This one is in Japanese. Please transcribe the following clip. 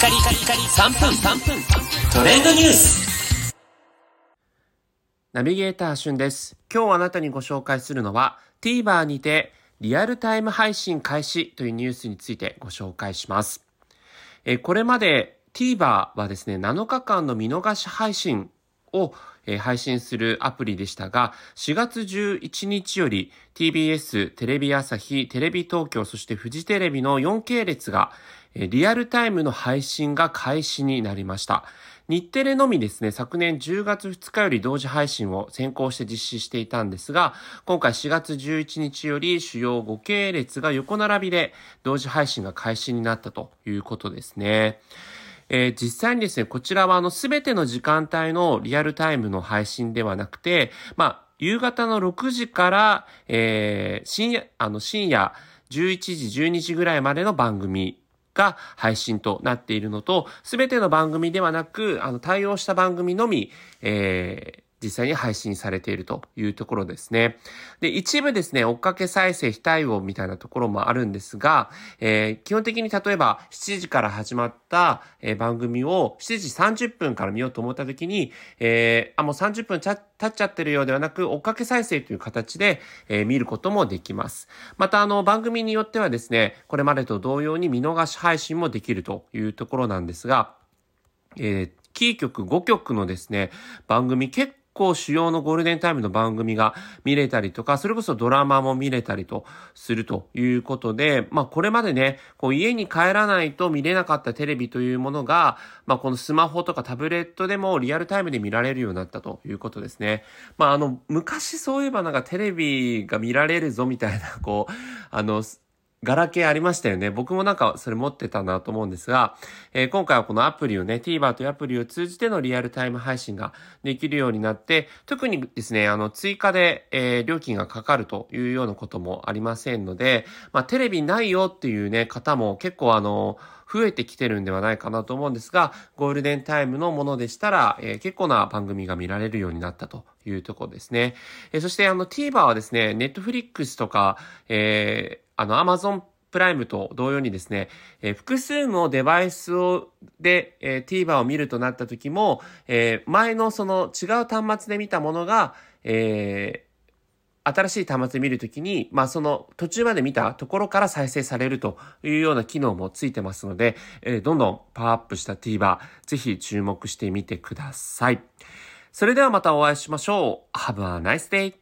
カリカリカリ3分3分トレンドニュースナビゲーターしゅんです。今日あなたにご紹介するのは TVer にてリアルタイム配信開始というニュースについてご紹介します。えこれまで TVer はですね、7日間の見逃し配信を、えー配信するアプリでしたが、4月11日より TBS、テレビ朝日、テレビ東京、そしてフジテレビの 4K 列が、えーリアルタイムの配信が開始になりました。日テレのみですね、昨年10月2日より同時配信を先行して実施していたんですが、今回4月11日より主要5系列が横並びで同時配信が開始になったということですね。えー実際にですね、こちらはあの、すべての時間帯のリアルタイムの配信ではなくて、まあ、夕方の6時から、えー深夜、あの、深夜11時、12時ぐらいまでの番組が配信となっているのと、すべての番組ではなく、あの、対応した番組のみ、えー実際に配信されているというところですね。で、一部ですね、追っかけ再生非対応みたいなところもあるんですが、えー基本的に例えば7時から始まった、えー番組を7時30分から見ようと思った時に、えーあ、もう30分経っちゃってるようではなく、追っかけ再生という形で、えー見ることもできます。また、あの、番組によってはですね、これまでと同様に見逃し配信もできるというところなんですが、えーキー局5局のですね、番組結構主要のゴールデンタイムの番組が見れたりとか、それこそドラマも見れたりとするということで、まあこれまでね、こう家に帰らないと見れなかったテレビというものが、まあこのスマホとかタブレットでもリアルタイムで見られるようになったということですね。まああの、昔そういえばなんかテレビが見られるぞみたいな、こう、あの、ガラケーありましたよね。僕もなんかそれ持ってたなと思うんですが、えー今回はこのアプリをね、TVer というアプリを通じてのリアルタイム配信ができるようになって、特にですね、あの、追加で、えー料金がかかるというようなこともありませんので、まあ、テレビないよっていうね、方も結構あの、増えてきてるんではないかなと思うんですが、ゴールデンタイムのものでしたら、えー結構な番組が見られるようになったというところですね。えーそしてあの TVer はですね、Netflix とか、えーあの Amazon プライムと同様にですね、えー複数のデバイスを、で、えー TVer を見るとなった時も、えー前のその違う端末で見たものが、え新しい端末で見るときに、まあその途中まで見たところから再生されるというような機能もついてますので、えーどんどんパワーアップした TVer、ぜひ注目してみてください。それではまたお会いしましょう。Have a nice day!